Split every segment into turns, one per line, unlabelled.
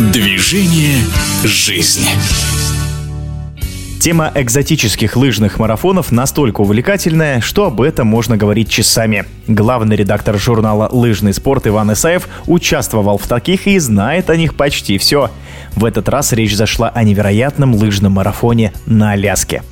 Движение «Жизнь».
Тема экзотических лыжных марафонов настолько увлекательная, что об этом можно говорить часами. Главный редактор журнала «Лыжный спорт» Иван Исаев участвовал в таких и знает о них почти все. В этот раз речь зашла о невероятном лыжном марафоне на Аляске.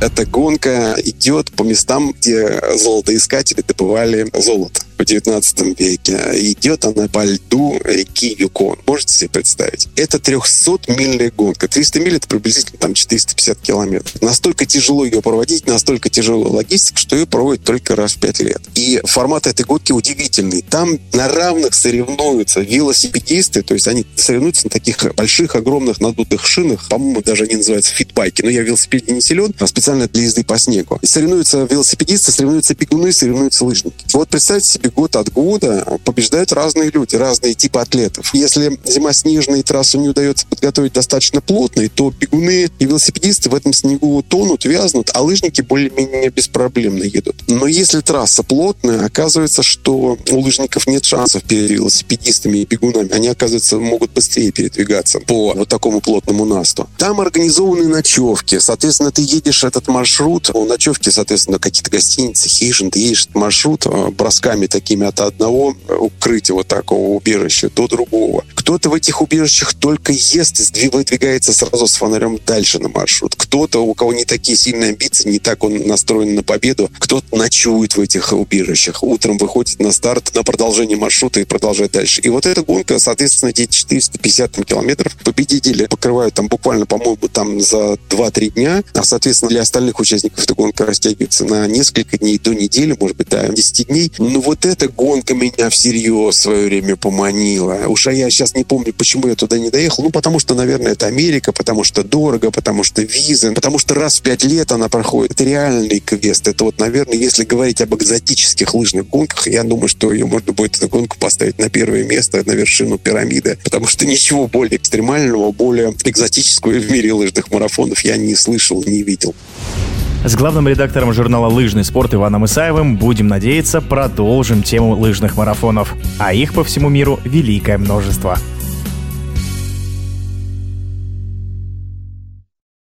Эта гонка идет по местам, где золотоискатели добывали золото в 19 веке. Идет она по льду реки Юкон. Можете себе представить? Это 300-мильная гонка. 300 миль — это приблизительно там 450 километров. Настолько тяжело ее проводить, настолько тяжелая логистика, что ее проводят только раз в 5 лет. И формат этой гонки удивительный. Там на равных соревнуются велосипедисты, то есть они соревнуются на таких больших, огромных надутых шинах. По-моему, даже они называются фитбайки. Но я в велосипеде не силен, а специально для езды по снегу. И соревнуются велосипедисты, соревнуются бегуны, соревнуются лыжники. Вот представьте себе, год от года побеждают разные люди, разные типы атлетов. Если зима снежная и трассу не удается подготовить достаточно плотной, то бегуны и велосипедисты в этом снегу тонут, вязнут, а лыжники более-менее беспроблемно едут. Но если трасса плотная, оказывается, что у лыжников нет шансов перед велосипедистами и бегунами. Они, оказывается, могут быстрее передвигаться по вот такому плотному насту. Там организованы ночевки. Соответственно, ты едешь этот маршрут, у ночевки, соответственно, какие-то гостиницы, хижин, ты едешь этот маршрут э, бросками такими от одного укрытия вот такого убежища до другого. Кто-то в этих убежищах только ест и выдвигается сразу с фонарем дальше на маршрут. Кто-то, у кого не такие сильные амбиции, не так он настроен на победу, кто-то ночует в этих убежищах. Утром выходит на старт на продолжение маршрута и продолжает дальше. И вот эта гонка, соответственно, эти 450 там, километров победители покрывают там буквально, по-моему, там за 2-3 дня, а, соответственно, для остальных участников эта гонка растягивается на несколько дней до недели, может быть, до 10 дней. Но вот эта гонка меня всерьез в свое время поманила. Уж а я сейчас не помню, почему я туда не доехал. Ну, потому что, наверное, это Америка, потому что дорого, потому что визы, потому что раз в пять лет она проходит. Это реальный квест. Это вот, наверное, если говорить об экзотических лыжных гонках, я думаю, что ее можно будет эту гонку поставить на первое место, на вершину пирамиды, потому что ничего более экстремального, более экзотического в мире лыжных марафонов я не слышал, не видел.
С главным редактором журнала «Лыжный спорт» Иваном Исаевым, будем надеяться, продолжим тему лыжных марафонов. А их по всему миру великое множество.